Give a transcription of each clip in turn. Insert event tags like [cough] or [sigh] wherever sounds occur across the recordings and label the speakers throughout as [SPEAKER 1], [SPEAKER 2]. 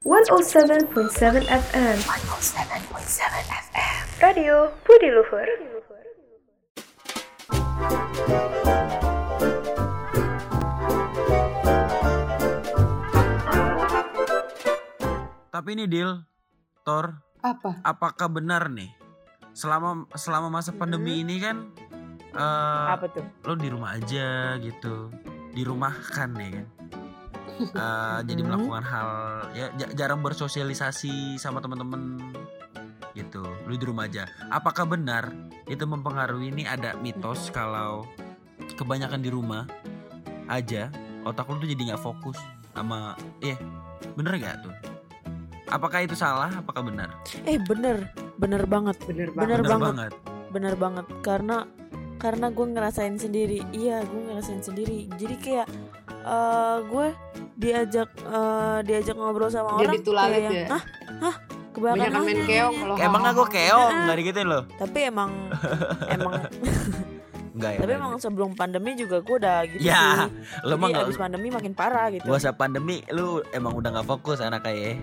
[SPEAKER 1] 107.7 FM 107.7 FM Radio Budi Luhur
[SPEAKER 2] Tapi ini deal, Tor,
[SPEAKER 3] Apa?
[SPEAKER 2] apakah benar nih selama selama masa pandemi ini kan eh
[SPEAKER 3] Apa tuh?
[SPEAKER 2] lo di rumah aja gitu, dirumahkan ya kan? Eh, jadi melakukan hal ya ja- jarang bersosialisasi sama teman-teman gitu, lu di rumah aja. Apakah benar itu mempengaruhi ini ada mitos kalau kebanyakan di rumah aja otak lu tuh jadi nggak fokus sama iya bener gak tuh? Apakah itu salah? Apakah benar?
[SPEAKER 4] Eh bener, bener banget,
[SPEAKER 3] Bener
[SPEAKER 4] Bener
[SPEAKER 3] banget.
[SPEAKER 4] banget. bener banget. Karena karena gue ngerasain sendiri. Iya, gue ngerasain sendiri. Jadi kayak eh gue diajak eh, diajak ngobrol sama
[SPEAKER 3] Jadi
[SPEAKER 4] orang kayak
[SPEAKER 3] ya?
[SPEAKER 4] yang, Hah? Hah? Kebanyakan
[SPEAKER 3] Banyak main keong
[SPEAKER 4] nanya."
[SPEAKER 3] kalau
[SPEAKER 2] Emang aku keong nggak digituin loh?
[SPEAKER 4] Tapi emang [laughs] emang
[SPEAKER 2] Enggak ya.
[SPEAKER 4] tapi emang sebelum pandemi juga gue udah gitu
[SPEAKER 2] Ya,
[SPEAKER 4] sih.
[SPEAKER 2] Lu nggak
[SPEAKER 4] abis pandemi makin parah gitu.
[SPEAKER 2] Gua usah pandemi lu emang udah nggak fokus anak kayak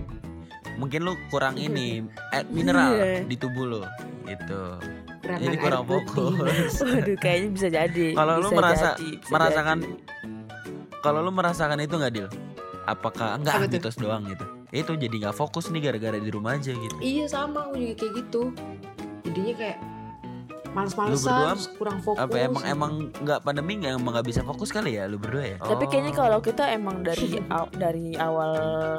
[SPEAKER 2] Mungkin lu kurang ini eh, mineral
[SPEAKER 4] Iya.
[SPEAKER 2] di tubuh lu gitu.
[SPEAKER 3] Kurangan
[SPEAKER 2] Jadi kurang fokus. [laughs]
[SPEAKER 4] Waduh, kayaknya bisa jadi.
[SPEAKER 2] Kalau lu
[SPEAKER 4] Bisa
[SPEAKER 2] merasa
[SPEAKER 4] jadi,
[SPEAKER 2] merasakan
[SPEAKER 4] jadi.
[SPEAKER 2] Kalau lu merasakan itu nggak Dil? Apakah enggak
[SPEAKER 3] Apa
[SPEAKER 2] mitos doang gitu? Itu jadi nggak fokus nih gara-gara di rumah aja gitu.
[SPEAKER 3] Iya sama, aku juga kayak gitu. Jadinya kayak males-malesan, kurang fokus.
[SPEAKER 2] Apa emang emang nggak pandemi nggak emang nggak bisa fokus kali ya lu berdua ya?
[SPEAKER 4] Tapi kayaknya
[SPEAKER 2] Oh.
[SPEAKER 4] kalau kita emang dari aw- dari awal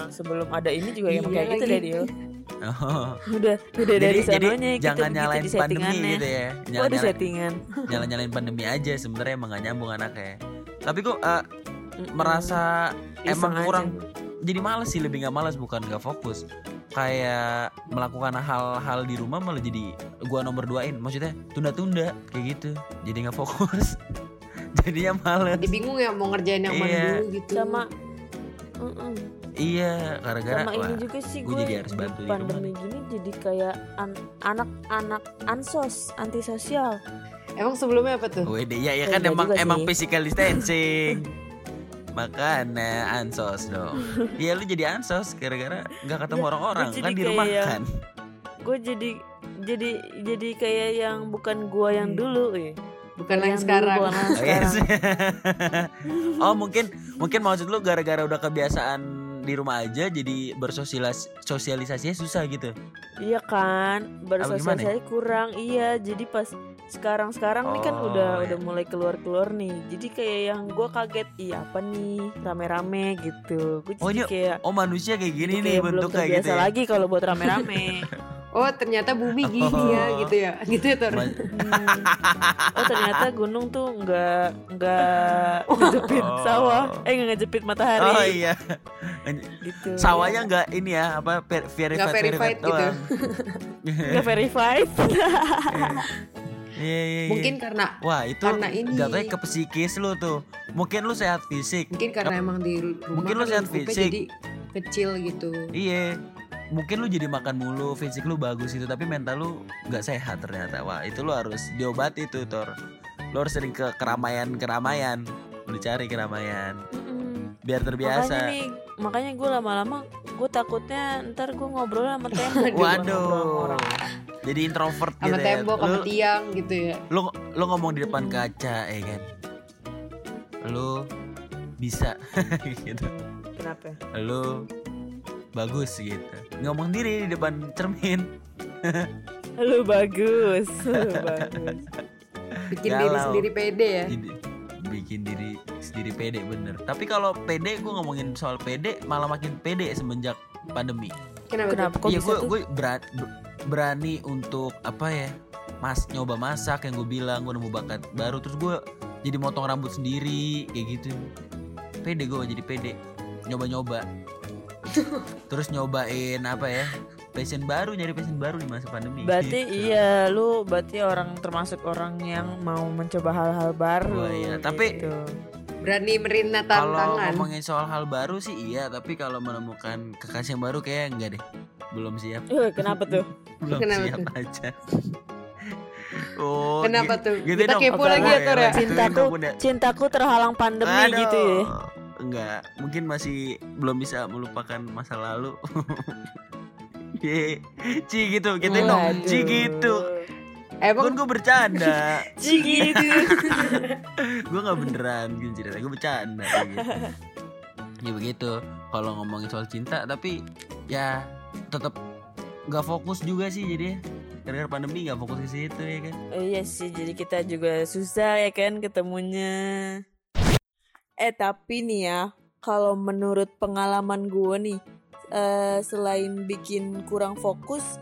[SPEAKER 4] sebelum ada ini juga emang
[SPEAKER 3] Iya
[SPEAKER 4] kayak gitu
[SPEAKER 3] lagi.
[SPEAKER 4] deh Dil.
[SPEAKER 2] Oh.
[SPEAKER 4] Udah udah dari
[SPEAKER 2] jadi, jadi
[SPEAKER 4] sanonya kita
[SPEAKER 2] jangan
[SPEAKER 4] begitu
[SPEAKER 2] nyalain
[SPEAKER 4] di
[SPEAKER 2] pandemi gitu ya.
[SPEAKER 4] Oh, ada
[SPEAKER 2] Nyalain
[SPEAKER 4] settingan. [laughs]
[SPEAKER 2] nyalain nyalain pandemi aja sebenarnya emang gak nyambung anaknya. Tapi kok eh,
[SPEAKER 4] Mm-mm.
[SPEAKER 2] merasa
[SPEAKER 4] Iseng
[SPEAKER 2] emang
[SPEAKER 4] aja.
[SPEAKER 2] kurang jadi males sih lebih nggak males bukan nggak fokus kayak melakukan hal-hal di rumah malah jadi gua nomor duain maksudnya tunda-tunda kayak gitu jadi nggak fokus [laughs] jadinya males
[SPEAKER 3] Jadi bingung ya mau ngerjain yang mana
[SPEAKER 2] Iya.
[SPEAKER 3] dulu gitu.
[SPEAKER 4] sama Mm-mm.
[SPEAKER 2] iya gara-gara
[SPEAKER 4] sama ini juga sih
[SPEAKER 2] gua
[SPEAKER 4] gue
[SPEAKER 2] jadi harus bantu di
[SPEAKER 4] pandemi gini jadi kayak an- anak-anak ansos antisosial
[SPEAKER 3] Emang sebelumnya apa tuh?
[SPEAKER 2] Wede, ya ya kan
[SPEAKER 4] Beda
[SPEAKER 2] emang emang
[SPEAKER 4] sih.
[SPEAKER 2] physical distancing [laughs] makanya ansos dong Iya lu jadi ansos gara-gara nggak ketemu orang-orang kan di rumah
[SPEAKER 4] yang-
[SPEAKER 2] kan
[SPEAKER 4] gue jadi jadi jadi kayak yang bukan gua yang
[SPEAKER 3] Hmm.
[SPEAKER 4] dulu ya
[SPEAKER 3] Bukan yang
[SPEAKER 4] dulu,
[SPEAKER 3] sekarang.
[SPEAKER 4] bukan yang
[SPEAKER 2] Oh, iya
[SPEAKER 4] sekarang. [laughs]
[SPEAKER 2] oh mungkin mungkin maksud lu gara-gara udah kebiasaan di rumah aja jadi bersosialis sosialisasinya susah gitu.
[SPEAKER 4] Iya kan, bersosialisasi kurang. Iya, jadi pas sekarang-sekarang nih kan
[SPEAKER 2] Oh,
[SPEAKER 4] udah
[SPEAKER 2] iya.
[SPEAKER 4] udah mulai keluar-keluar nih. Jadi kayak yang gua kaget, iya apa nih rame-rame gitu. Gue
[SPEAKER 2] Oh,
[SPEAKER 4] jadi kayak
[SPEAKER 2] Oh manusia kayak gini
[SPEAKER 4] jadi
[SPEAKER 2] nih
[SPEAKER 4] kayak belum
[SPEAKER 2] bentuk kayak
[SPEAKER 4] terbiasa
[SPEAKER 2] gitu. ya.
[SPEAKER 4] lagi kalau buat rame-rame. [laughs]
[SPEAKER 3] Oh ternyata bumi gini ya
[SPEAKER 2] Oh.
[SPEAKER 3] gitu ya. Gitu ya [laughs] Tor.
[SPEAKER 4] Hmm. Oh ternyata gunung tuh nggak nggak [laughs] ngejepit
[SPEAKER 2] Oh.
[SPEAKER 4] sawah, eh nggak ngejepit matahari.
[SPEAKER 2] Oh iya.
[SPEAKER 4] Gitu.
[SPEAKER 2] Sawahnya nggak ini ya apa ver- verified
[SPEAKER 3] Nggak verified gitu. [laughs]
[SPEAKER 4] nggak verified.
[SPEAKER 2] Iya iya iya.
[SPEAKER 3] Mungkin karena
[SPEAKER 2] Wah itu
[SPEAKER 3] karena ini.
[SPEAKER 2] jatuhnya ke psikis lu tuh. Mungkin lu sehat fisik.
[SPEAKER 3] mungkin karena emang di rumah
[SPEAKER 2] Mungkin lu
[SPEAKER 3] kan
[SPEAKER 2] sehat fisik.
[SPEAKER 3] jadi kecil gitu.
[SPEAKER 2] Iya. Mungkin lu jadi makan mulu, fisik lu bagus itu, tapi mental lu nggak sehat ternyata. Wah, itu lu harus diobati tuh, Tor. Lu harus sering ke keramaian-keramaian. Lu cari keramaian biar
[SPEAKER 4] Makanya
[SPEAKER 2] terbiasa.
[SPEAKER 4] nih, makanya gue lama-lama gue takutnya ntar gue ngobrol sama tembok. [laughs] sama
[SPEAKER 2] Waduh.
[SPEAKER 4] orang.
[SPEAKER 2] Jadi introvert
[SPEAKER 3] Sama
[SPEAKER 2] gitu ya.
[SPEAKER 3] tembok, sama
[SPEAKER 2] Lu,
[SPEAKER 3] tiang gitu ya.
[SPEAKER 2] lu lu ngomong di depan kaca ya kan. Lu bisa [laughs] gitu.
[SPEAKER 4] Kenapa?
[SPEAKER 2] Lu bagus gitu. Ngomong diri di depan cermin. [laughs]
[SPEAKER 4] Lu bagus, lu bagus.
[SPEAKER 3] Bikin diri
[SPEAKER 2] Galau.
[SPEAKER 3] sendiri pede ya.
[SPEAKER 2] Bikin diri sendiri pede bener. Tapi kalau pede gue ngomongin soal pede malah makin pede semenjak pandemi.
[SPEAKER 3] Kenapa?
[SPEAKER 4] Kenapa kok
[SPEAKER 2] Iya
[SPEAKER 4] bisa
[SPEAKER 2] gue gue berani, berani untuk apa ya? Mas nyoba masak yang gue bilang gue nemu bakat baru terus gue jadi motong rambut sendiri kayak gitu. Pede gue jadi pede. Nyoba-nyoba. Terus nyobain apa ya? Passion baru nyari passion baru di masa pandemi.
[SPEAKER 4] Berarti
[SPEAKER 2] Gitu.
[SPEAKER 4] iya lu berarti orang termasuk orang yang mau mencoba hal-hal baru.
[SPEAKER 2] Oh iya, tapi-
[SPEAKER 4] gitu.
[SPEAKER 3] Berani merina
[SPEAKER 2] Kalau
[SPEAKER 3] tantangan.
[SPEAKER 2] ngomongin soal hal baru sih iya, tapi kalau menemukan kekasih yang baru kayak enggak deh. Belum siap.
[SPEAKER 4] Eh, kenapa tuh? [laughs]
[SPEAKER 2] Belum
[SPEAKER 3] Kenapa
[SPEAKER 2] siap
[SPEAKER 3] tuh?
[SPEAKER 2] aja. [laughs] oh,
[SPEAKER 3] Kenapa
[SPEAKER 2] gi-
[SPEAKER 3] tuh?
[SPEAKER 2] gitu
[SPEAKER 3] Kita
[SPEAKER 2] dong.
[SPEAKER 3] kepo
[SPEAKER 4] lagi ya, Tor, ya? Cintaku. Cintaku terhalang pandemi
[SPEAKER 2] Aduh.
[SPEAKER 4] gitu ya.
[SPEAKER 2] Enggak mungkin masih belum bisa melupakan masa lalu [laughs] Ci gitu gitu dong. Ci gitu kan
[SPEAKER 3] Emang
[SPEAKER 2] gue bercanda [laughs]
[SPEAKER 4] Ci gitu. [laughs]
[SPEAKER 2] gue nggak beneran gini cerita gue bercanda gitu. ya begitu kalau ngomongin soal cinta tapi ya tetap nggak fokus juga sih jadi karena pandemi nggak fokus ke situ ya kan
[SPEAKER 4] Oh iya sih, jadi kita juga susah ya kan ketemunya. Eh tapi nih ya, kalau menurut pengalaman gue nih, eh, selain bikin kurang fokus,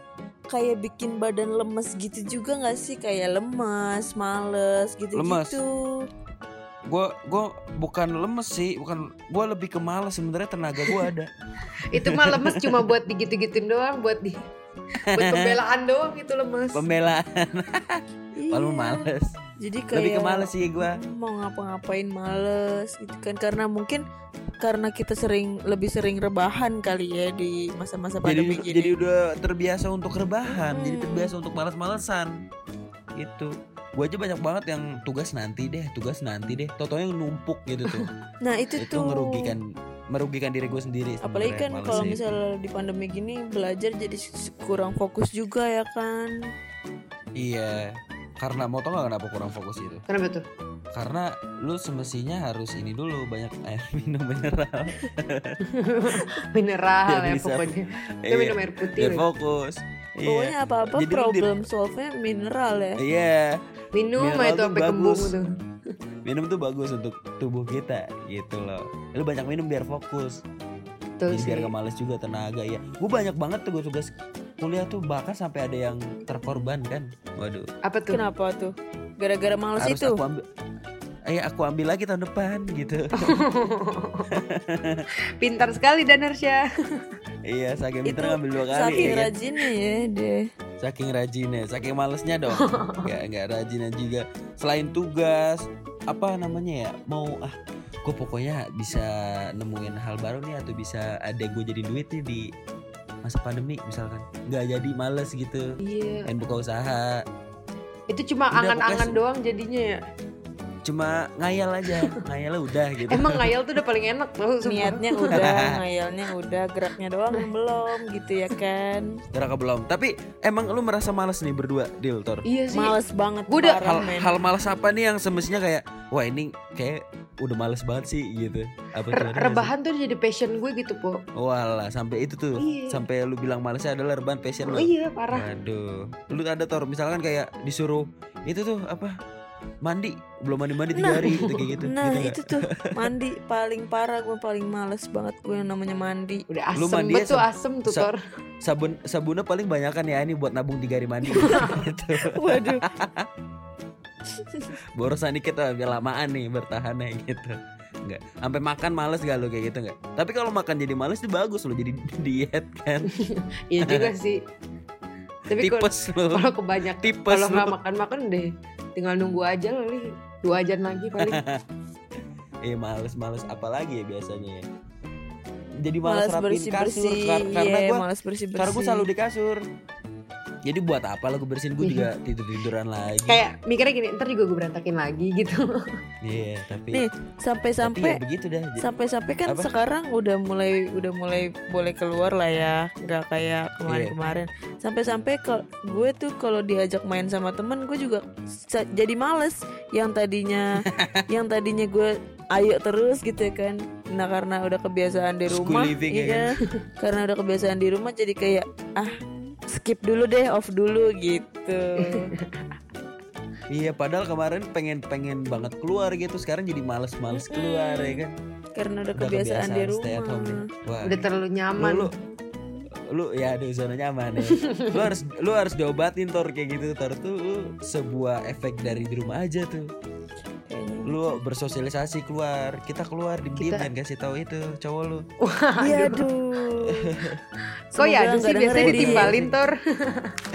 [SPEAKER 4] kayak bikin badan lemes gitu juga nggak sih? Kayak lemes, males
[SPEAKER 2] Lemes.
[SPEAKER 4] gitu-gitu.
[SPEAKER 2] gue gue bukan lemes sih bukan gue lebih ke malas sebenarnya tenaga gue ada [laughs]
[SPEAKER 3] itu mah lemes cuma buat digitu-gituin doang, buat di buat pembelaan doang itu lemes.
[SPEAKER 2] pembelaan [laughs]
[SPEAKER 4] Iya.
[SPEAKER 2] paling males.
[SPEAKER 4] Jadi kayak
[SPEAKER 2] lebih ke males sih gue
[SPEAKER 4] mau ngapa-ngapain males gitu kan. Karena mungkin karena kita sering lebih sering rebahan kali ya di masa-masa
[SPEAKER 2] jadi
[SPEAKER 4] pandemi gini.
[SPEAKER 2] jadi udah terbiasa untuk rebahan jadi
[SPEAKER 4] Hmm.
[SPEAKER 2] terbiasa untuk malas-malesan gitu. Gue aja banyak banget yang tugas nanti deh tugas nanti deh. Totonya yang numpuk gitu tuh. [laughs]
[SPEAKER 4] Nah itu,
[SPEAKER 2] itu
[SPEAKER 4] tuh.
[SPEAKER 2] merugikan merugikan diri gue sendiri
[SPEAKER 4] apalagi kan kalau misalnya di pandemi gini belajar jadi kurang fokus juga ya kan.
[SPEAKER 2] Iya karena mau tau gak kenapa kurang fokus itu
[SPEAKER 3] Kenapa tuh?
[SPEAKER 2] karena lu semestinya harus ini dulu banyak air [laughs] minum mineral [laughs]
[SPEAKER 3] Mineral
[SPEAKER 2] Biar
[SPEAKER 3] ya
[SPEAKER 2] bisa.
[SPEAKER 3] pokoknya. [laughs]
[SPEAKER 2] Iya,
[SPEAKER 3] minum air putih.
[SPEAKER 2] biar fokus iya
[SPEAKER 4] pokoknya apa-apa
[SPEAKER 2] Jadi lu di-
[SPEAKER 4] problem solve-nya mineral ya
[SPEAKER 2] iya
[SPEAKER 3] Minum
[SPEAKER 2] mineral
[SPEAKER 3] tuh sampai
[SPEAKER 2] bagus.
[SPEAKER 3] kembung tuh.
[SPEAKER 2] minum tuh bagus untuk tubuh kita gitu loh lu banyak minum biar fokus
[SPEAKER 3] Betul
[SPEAKER 2] jadi
[SPEAKER 3] sih.
[SPEAKER 2] biar gak males juga tenaga ya gue banyak banget tuh gue tugas kuliah tuh bahkan sampai ada yang terkorbankan waduh.
[SPEAKER 3] Apa tuh?
[SPEAKER 4] kenapa tuh? Gara-gara males
[SPEAKER 2] harus
[SPEAKER 4] itu?
[SPEAKER 2] aku ambil eh aku ambil lagi tahun depan gitu. [laughs]
[SPEAKER 3] Pintar sekali Danarsya. [laughs]
[SPEAKER 2] iya saking pintar ngambil dua kali
[SPEAKER 4] saking
[SPEAKER 2] ya kan?
[SPEAKER 4] rajinnya ya deh
[SPEAKER 2] saking rajinnya saking malesnya dong. [laughs] Nggak nggak rajinnya juga. Selain tugas apa namanya ya mau ah gue pokoknya bisa nemuin hal baru nih atau bisa ada gue jadi duit nih di masa pandemi misalkan nggak jadi males gitu
[SPEAKER 3] Iya.
[SPEAKER 2] pengen buka usaha
[SPEAKER 3] Itu cuma angan-angan
[SPEAKER 2] pokoknya-
[SPEAKER 3] doang jadinya ya.
[SPEAKER 2] cuma ngayal aja ngayalnya udah gitu
[SPEAKER 3] Emang ngayal tuh udah paling enak tau sumpah.
[SPEAKER 4] niatnya [laughs] udah ngayalnya udah geraknya doang belum gitu ya kan
[SPEAKER 2] Gerak belum tapi emang lu merasa males nih berdua deal tor
[SPEAKER 3] Iya sih.
[SPEAKER 4] males banget
[SPEAKER 3] Gua udah-
[SPEAKER 2] hal,
[SPEAKER 4] men.
[SPEAKER 2] hal malas apa nih yang semestinya kayak wah ini kayak udah males banget sih gitu apa tuh
[SPEAKER 3] rebahan tuh jadi passion gue gitu po.
[SPEAKER 2] Walah sampai itu tuh
[SPEAKER 3] Iya.
[SPEAKER 2] sampai lu bilang malesnya adalah rebahan passion
[SPEAKER 3] Oh
[SPEAKER 2] lu.
[SPEAKER 3] iya parah.
[SPEAKER 2] Waduh, lu ada tor misalkan kayak disuruh itu tuh apa mandi belum mandi mandi tiga
[SPEAKER 4] Nah,
[SPEAKER 2] hari gitu kayak gitu.
[SPEAKER 4] Nah
[SPEAKER 2] gitu
[SPEAKER 4] itu tuh [laughs] mandi paling parah gue paling males banget gue yang namanya mandi.
[SPEAKER 3] Udah
[SPEAKER 2] Lu
[SPEAKER 3] asem
[SPEAKER 2] mandi
[SPEAKER 3] banget tuh
[SPEAKER 2] asem.
[SPEAKER 3] asem tuh
[SPEAKER 2] Sa-
[SPEAKER 3] Tor.
[SPEAKER 2] sabun sabunnya paling banyak kan ya ini buat nabung tiga hari mandi [laughs] gitu.
[SPEAKER 4] Waduh. [laughs]
[SPEAKER 2] Borosan dikit lah biar lamaan nih bertahannya gitu. Enggak. Sampai makan males gak lu kayak gitu enggak? Tapi kalau makan jadi males itu bagus lu jadi [laughs] diet kan. [laughs]
[SPEAKER 3] Iya juga sih. Tapi kalau
[SPEAKER 2] Tipes lu.
[SPEAKER 3] kalau kebanyakan
[SPEAKER 2] Tipes
[SPEAKER 3] kalau nggak makan-makan deh tinggal nunggu aja kali dua jam lagi paling
[SPEAKER 2] Eh [laughs] males-males apalagi ya biasanya ya. Jadi males,
[SPEAKER 4] Males
[SPEAKER 2] rapin
[SPEAKER 4] bersih
[SPEAKER 2] kasur
[SPEAKER 4] bersih.
[SPEAKER 2] kar- karena
[SPEAKER 4] Iya,
[SPEAKER 2] gua
[SPEAKER 4] males bersih bersih.
[SPEAKER 2] karena gue selalu di kasur. Jadi buat apa lah gue bersihin gue juga [laughs] tidur tiduran lagi.
[SPEAKER 3] kayak mikirnya gini ntar juga gue berantakin lagi gitu
[SPEAKER 2] Iya tapi
[SPEAKER 4] Nih,
[SPEAKER 2] tapi
[SPEAKER 4] sampai-sampai
[SPEAKER 2] ya begitu dah. J-
[SPEAKER 4] sampai-sampai kan
[SPEAKER 2] Apa?
[SPEAKER 4] sekarang udah mulai udah mulai boleh keluar lah ya nggak kayak
[SPEAKER 2] Iya.
[SPEAKER 4] kemarin-kemarin sampai-sampai ke gue tuh kalau diajak main sama temen gue juga jadi males yang tadinya [laughs] yang tadinya gue ayo terus gitu ya kan nah karena udah kebiasaan di rumah
[SPEAKER 2] living ya
[SPEAKER 4] iya karena udah kebiasaan di rumah jadi kayak ah skip dulu deh off dulu gitu
[SPEAKER 2] Iya padahal kemarin pengen pengen banget keluar gitu sekarang jadi males-males keluar ya kan.
[SPEAKER 4] karena udah
[SPEAKER 2] Udah
[SPEAKER 4] kebiasaan, di
[SPEAKER 2] stay at home nih.
[SPEAKER 4] rumah
[SPEAKER 2] Wah.
[SPEAKER 3] udah terlalu
[SPEAKER 2] lu,
[SPEAKER 3] nyaman
[SPEAKER 2] lu lu ya ada zona nyaman ya. [laughs] lu harus lu harus diobatin tor kayak gitu tor tuh lu sebuah efek dari di rumah aja tuh. Lu bersosialisasi keluar, kita keluar di
[SPEAKER 3] Kita-
[SPEAKER 2] dan kasih tahu itu cowok lu.
[SPEAKER 4] Iya aduh. [laughs]
[SPEAKER 3] kok ya aduh sih biasanya
[SPEAKER 4] ya
[SPEAKER 3] ditimbalin tor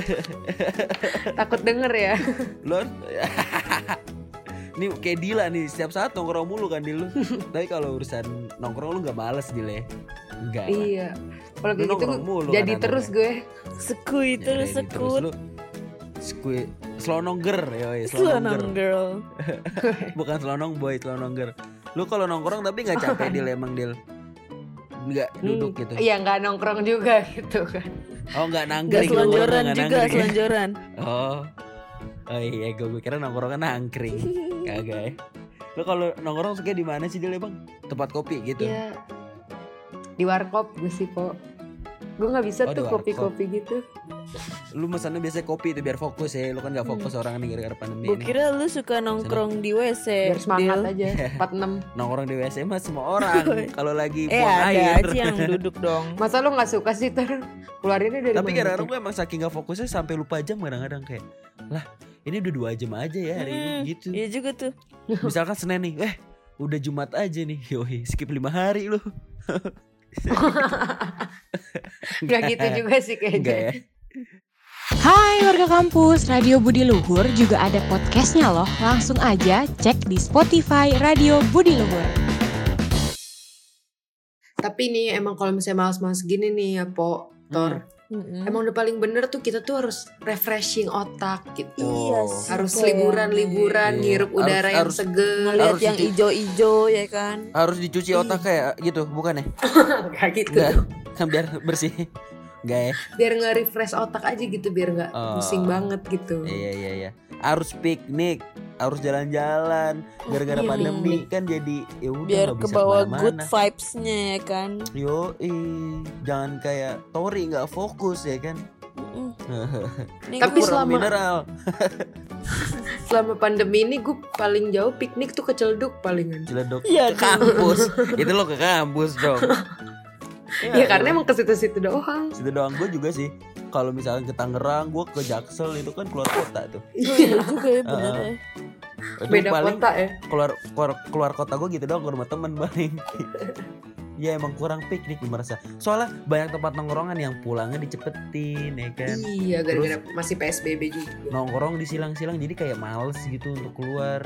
[SPEAKER 3] [laughs] takut denger ya
[SPEAKER 2] Lu [laughs] Nih kayak Dila nih setiap saat nongkrong mulu kan Dil lu. Tapi kalau urusan nongkrong lu nggak males Dil ya. Enggak.
[SPEAKER 3] iya kalau gitu
[SPEAKER 2] nongkrong mulu
[SPEAKER 3] jadi
[SPEAKER 2] kan
[SPEAKER 3] terus gue
[SPEAKER 4] Sekui terus sekut.
[SPEAKER 2] Skui Slonongger ya, slonongger.
[SPEAKER 4] girl. [laughs]
[SPEAKER 2] Bukan slonong boy, slonongger. Lu kalau nongkrong tapi nggak capek [laughs] Dil emang Dil. Nggak duduk gitu.
[SPEAKER 3] Iya nggak nongkrong juga [laughs] gitu kan.
[SPEAKER 2] Oh nggak
[SPEAKER 4] Gak
[SPEAKER 2] nangkring. lu,
[SPEAKER 4] selonjoran juga,
[SPEAKER 2] nangkring
[SPEAKER 4] selonjoran.
[SPEAKER 2] Oh. Oh iya, gue, gue kira nongkrongnya nangkring. Kagak ya. Lu kalau nongkrong suka di mana sih Dil emang? Tempat kopi gitu.
[SPEAKER 3] Iya. Di warkop gue sih kok. Gue nggak bisa
[SPEAKER 2] Oh,
[SPEAKER 3] tuh kopi-kopi gitu.
[SPEAKER 2] Lu mesannya biasa kopi itu biar fokus ya. Lu kan gak fokus orang nih gara-gara pandemi
[SPEAKER 4] Gue
[SPEAKER 2] ini.
[SPEAKER 4] kira lu suka nongkrong di WC.
[SPEAKER 3] Biar semangat
[SPEAKER 4] Dil.
[SPEAKER 3] aja. [laughs] 46.
[SPEAKER 2] Nongkrong di WC mah semua orang. kalau lagi
[SPEAKER 4] Eh
[SPEAKER 2] buang
[SPEAKER 4] ada
[SPEAKER 2] air.
[SPEAKER 4] aja yang duduk [laughs] dong.
[SPEAKER 3] Masa lu nggak suka sih ter keluarinnya dari
[SPEAKER 2] Tapi
[SPEAKER 3] tuh?
[SPEAKER 2] gue emang saking gak fokusnya sampai lupa jam kadang-kadang kayak lah ini udah dua jam aja ya hari ini
[SPEAKER 4] Hmm,
[SPEAKER 2] gitu.
[SPEAKER 4] Iya juga tuh.
[SPEAKER 2] Misalkan Senin nih, eh udah Jumat aja nih, [laughs] yoi skip lima hari lu. [laughs]
[SPEAKER 3] Nggak gitu juga sih kayaknya.
[SPEAKER 2] ya?
[SPEAKER 1] Hai warga kampus, Radio Budi Luhur juga ada podcastnya loh. Langsung aja cek di Spotify Radio Budi Luhur.
[SPEAKER 3] Tapi nih emang kalau misalnya males-males gini nih ya po, Tor.
[SPEAKER 4] Mm-mm.
[SPEAKER 3] Emang udah paling bener tuh kita tuh harus refreshing otak gitu.
[SPEAKER 4] Iya
[SPEAKER 2] Oh.
[SPEAKER 4] sih,
[SPEAKER 3] Harus liburan-liburan,
[SPEAKER 2] Iya.
[SPEAKER 3] ngirup udara
[SPEAKER 2] Harus-
[SPEAKER 3] yang
[SPEAKER 2] harus-
[SPEAKER 3] seger.
[SPEAKER 4] Ngeliat
[SPEAKER 2] Harus
[SPEAKER 4] yang ijo-ijo ya kan.
[SPEAKER 2] Harus dicuci otak kayak gitu, bukan ya? [laughs]
[SPEAKER 3] Kayak gitu.
[SPEAKER 2] Enggak, kan [laughs] biar bersih. Enggak ya?
[SPEAKER 3] Biar nggak refresh otak aja gitu, biar nggak
[SPEAKER 2] Oh.
[SPEAKER 3] pusing banget gitu.
[SPEAKER 2] Iya iya iya. Harus piknik, harus jalan-jalan. Gara-gara
[SPEAKER 3] Iya,
[SPEAKER 2] pandemi kan jadi ya udah
[SPEAKER 4] Biar ke bawah good vibes-nya ya kan.
[SPEAKER 2] Yo, jangan kayak Tori nggak fokus ya kan? [laughs]
[SPEAKER 3] Tapi selama-
[SPEAKER 2] mineral. [laughs]
[SPEAKER 3] Selama pandemi ini gue paling jauh piknik tuh ke Celduk palingan.
[SPEAKER 2] Ciledug
[SPEAKER 4] Iya,
[SPEAKER 2] ke kampus. Itu lo ke kampus dong. [laughs]
[SPEAKER 3] Ya, karena emang ke situ-situ doang.
[SPEAKER 2] Situ doang gue juga sih. Kalau misalkan ke Tangerang, gue ke Jaksel itu kan keluar kota tuh.
[SPEAKER 4] iya juga ya bener ya.
[SPEAKER 2] Itu
[SPEAKER 3] Beda
[SPEAKER 2] paling
[SPEAKER 3] kota ya.
[SPEAKER 2] keluar keluar keluar kota gue gitu doang ke rumah temen paling. ya emang kurang piknik gue merasa. Soalnya banyak tempat nongkrongan yang pulangnya dicepetin ya kan.
[SPEAKER 3] Iya, gara-gara masih PSBB juga.
[SPEAKER 2] Nongkrong di silang-silang jadi kayak males gitu untuk keluar.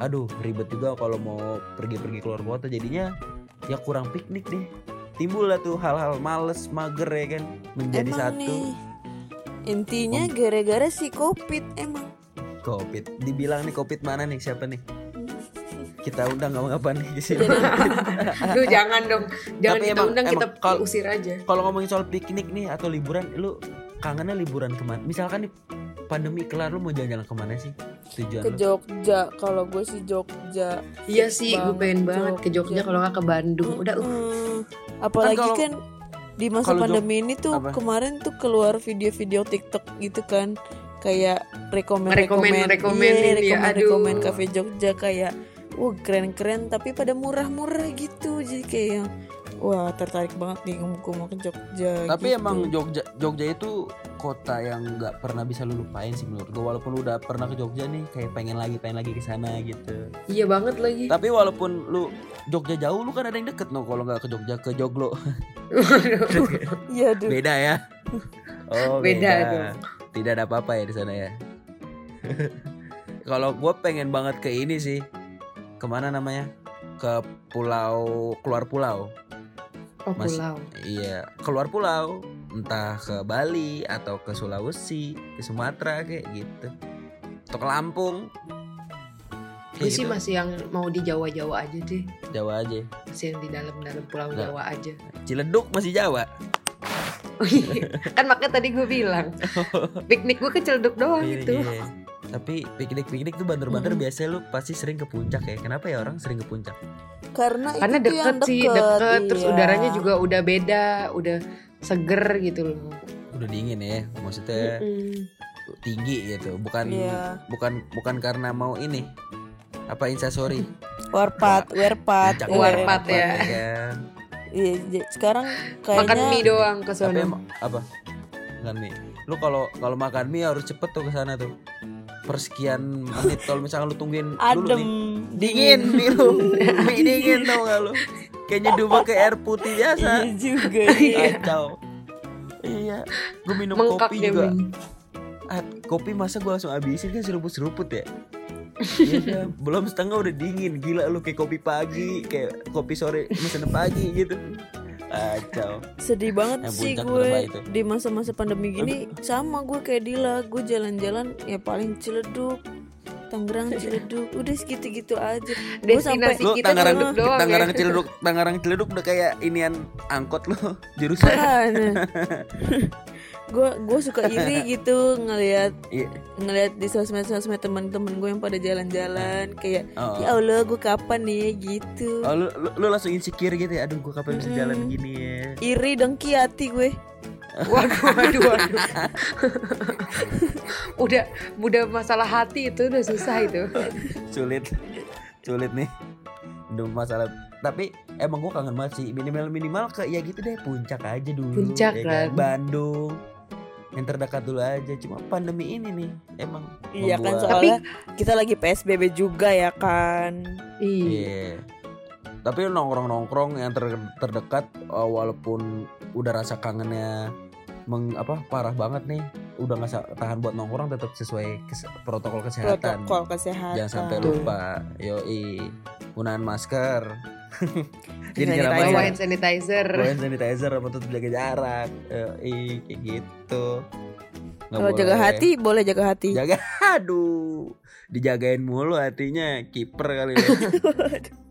[SPEAKER 2] Aduh ribet juga kalau mau pergi-pergi keluar kota jadinya ya kurang piknik deh. Timbul lah tuh hal-hal males, mager ya kan menjadi
[SPEAKER 4] Emang
[SPEAKER 2] satu.
[SPEAKER 4] nih. Intinya gara-gara si covid emang.
[SPEAKER 2] Covid. Dibilang nih Covid mana nih? Siapa nih? [laughs] Kita undang ngomong apa nih di sini?
[SPEAKER 3] Duh jangan dong. Jangan
[SPEAKER 2] Tapi
[SPEAKER 3] kita
[SPEAKER 2] emang-
[SPEAKER 3] undang kita
[SPEAKER 2] emang kalau-
[SPEAKER 3] usir aja.
[SPEAKER 2] Kalau ngomongin soal piknik nih atau liburan, lu kangennya liburan ke mana? Misalkan nih pandemi kelar lu mau jalan-jalan ke mana sih? Tujuan
[SPEAKER 4] Ke? Jogja, kalau gue sih Jogja.
[SPEAKER 3] Iya sih, gue pengen banget ke Jogja kalau nggak ke Bandung. Udah uh.
[SPEAKER 4] Mm, Apalagi
[SPEAKER 2] kalau-
[SPEAKER 4] kan, di masa
[SPEAKER 2] kalau Jog-
[SPEAKER 4] pandemi ini tuh
[SPEAKER 2] apa?
[SPEAKER 4] kemarin tuh keluar video-video TikTok gitu kan kayak rekomen
[SPEAKER 3] Rekomen- rekomenin, ya,
[SPEAKER 4] rekomen rekomen
[SPEAKER 3] aduh.
[SPEAKER 4] cafe Jogja kayak wah keren-keren tapi pada murah-murah gitu jadi kayak yang wah tertarik banget nih gue mau ke Jogja
[SPEAKER 2] Tapi
[SPEAKER 4] gitu.
[SPEAKER 2] emang Jogja Jogja itu kota yang nggak pernah bisa lu lupain sih menurut gua. Walaupun lu udah pernah ke Jogja nih, kayak pengen lagi pengen lagi ke sana gitu.
[SPEAKER 3] Iya banget lagi.
[SPEAKER 2] Tapi walaupun lu Jogja jauh, lu kan ada yang deket no kalau nggak ke Jogja ke Joglo.
[SPEAKER 4] iya
[SPEAKER 2] beda ya. Oh
[SPEAKER 3] Beda
[SPEAKER 2] beda.
[SPEAKER 3] dong.
[SPEAKER 2] Tidak ada apa-apa ya di sana ya. kalau gue pengen banget ke ini sih, ke mana namanya? Ke pulau keluar pulau.
[SPEAKER 3] Oh
[SPEAKER 2] Mas-
[SPEAKER 3] pulau.
[SPEAKER 2] Iya, keluar pulau, entah ke Bali atau ke Sulawesi, ke Sumatera kayak gitu. Atau ke Lampung.
[SPEAKER 3] Gue sih
[SPEAKER 2] gitu.
[SPEAKER 3] masih yang mau di Jawa-Jawa aja deh.
[SPEAKER 2] Jawa aja.
[SPEAKER 3] Masih yang di dalam-dalam pulau
[SPEAKER 2] Nah.
[SPEAKER 3] Jawa aja.
[SPEAKER 2] Ciledug masih Jawa. [laughs]
[SPEAKER 3] Oh iya. kan makanya tadi gue bilang. Piknik gue ke Celduk doang
[SPEAKER 2] Iya,
[SPEAKER 3] itu.
[SPEAKER 2] iya. Tapi piknik-piknik tuh banter-banter
[SPEAKER 4] Mm.
[SPEAKER 2] biasanya lu pasti sering ke puncak ya. Kenapa ya orang sering ke puncak?
[SPEAKER 4] karena itu
[SPEAKER 3] Karena
[SPEAKER 4] yang
[SPEAKER 3] deket sih, deket. Terus
[SPEAKER 4] iya.
[SPEAKER 3] udaranya juga udah beda, udah seger gitu loh.
[SPEAKER 2] Udah dingin ya, maksudnya
[SPEAKER 3] Mm-mm.
[SPEAKER 2] tinggi gitu. Bukan
[SPEAKER 4] Iya.
[SPEAKER 2] bukan bukan karena mau ini. Apa instastory?
[SPEAKER 4] warpat iya.
[SPEAKER 3] Warpat ya.
[SPEAKER 2] kan.
[SPEAKER 4] Iya, j- sekarang kayaknya
[SPEAKER 3] Makan mie doang ke sana.
[SPEAKER 2] apa? Makan mie. Lu kalau kalau makan mie harus cepet tuh ke sana tuh. Persekian menit kalau misalnya lu tungguin dulu
[SPEAKER 4] adem
[SPEAKER 2] nih. Dingin mie lu. [laughs] mie dingin tau gak lu? Kayak nyeduh pakai air putih
[SPEAKER 4] iya
[SPEAKER 2] biasa.
[SPEAKER 4] juga iya. [laughs]
[SPEAKER 2] Kacau. Iya, gue minum
[SPEAKER 3] Mengkak
[SPEAKER 2] kopi
[SPEAKER 3] dia
[SPEAKER 2] juga.
[SPEAKER 3] Min.
[SPEAKER 2] Ah, kopi masa gue langsung habisin kan seruput-seruput ya. Iya dah, [laughs] belum setengah udah dingin. Gila lu kayak kopi pagi, kayak kopi sore mesen pagi gitu. Kacau.
[SPEAKER 4] sedih banget
[SPEAKER 2] Yang
[SPEAKER 4] sih gue di masa-masa pandemi gini sama gue kayak Dila gue jalan-jalan ya paling ciledug Tangerang Ciledug udah segitu-gitu aja sampai-
[SPEAKER 3] Destinasi
[SPEAKER 2] Lu
[SPEAKER 3] kita
[SPEAKER 2] Tangerang
[SPEAKER 3] doang
[SPEAKER 2] Tangerang
[SPEAKER 3] ya.
[SPEAKER 2] Ciledug Tangerang Ciledug udah kayak inian angkot lo [laughs] jurusan.
[SPEAKER 4] gue [laughs] gue suka iri [laughs] gitu ngelihat
[SPEAKER 2] Iya.
[SPEAKER 4] ngelihat di sosmed sosmed teman-teman gue yang pada jalan-jalan kayak
[SPEAKER 2] Oh.
[SPEAKER 4] ya allah gue kapan nih gitu
[SPEAKER 2] Oh, lu, lu, lu langsung insecure gitu ya Aduh gue kapan bisa
[SPEAKER 4] Mm-mm.
[SPEAKER 2] jalan gini ya
[SPEAKER 4] iri dengki hati gue
[SPEAKER 3] Waduh, waduh, waduh. Udah, udah masalah hati itu udah susah itu. [laughs]
[SPEAKER 2] Sulit. Sulit nih. Udah masalah. Tapi emang gue kangen banget sih. Minimal-minimal ke ya gitu deh Puncak aja dulu
[SPEAKER 3] Puncak
[SPEAKER 2] ya
[SPEAKER 3] kan.
[SPEAKER 2] Bandung. Yang terdekat dulu aja. Cuma pandemi ini nih Emang
[SPEAKER 4] iya kan soalnya kita lagi psbb juga ya kan?
[SPEAKER 3] Iya.
[SPEAKER 2] Iya. Tapi nongkrong-nongkrong yang ter- terdekat uh, walaupun udah rasa kangennya meng, apa parah banget nih, udah nggak tahan buat nongkrong tetap sesuai kes- protokol kesehatan.
[SPEAKER 4] protokol kesehatan
[SPEAKER 2] Jangan sampai lupa. Yoi. Gunakan masker. [laughs] Jadi
[SPEAKER 4] Sanitizer.
[SPEAKER 2] nyeramain
[SPEAKER 3] Bawa hand sanitizer.
[SPEAKER 2] bawa hand sanitizer apa tetap jaga jarak. Yoi, kayak gitu. Nggak
[SPEAKER 4] kalau jaga hati boleh jaga hati
[SPEAKER 2] jaga [laughs] aduh dijagain mulu hatinya kiper kali ya [laughs]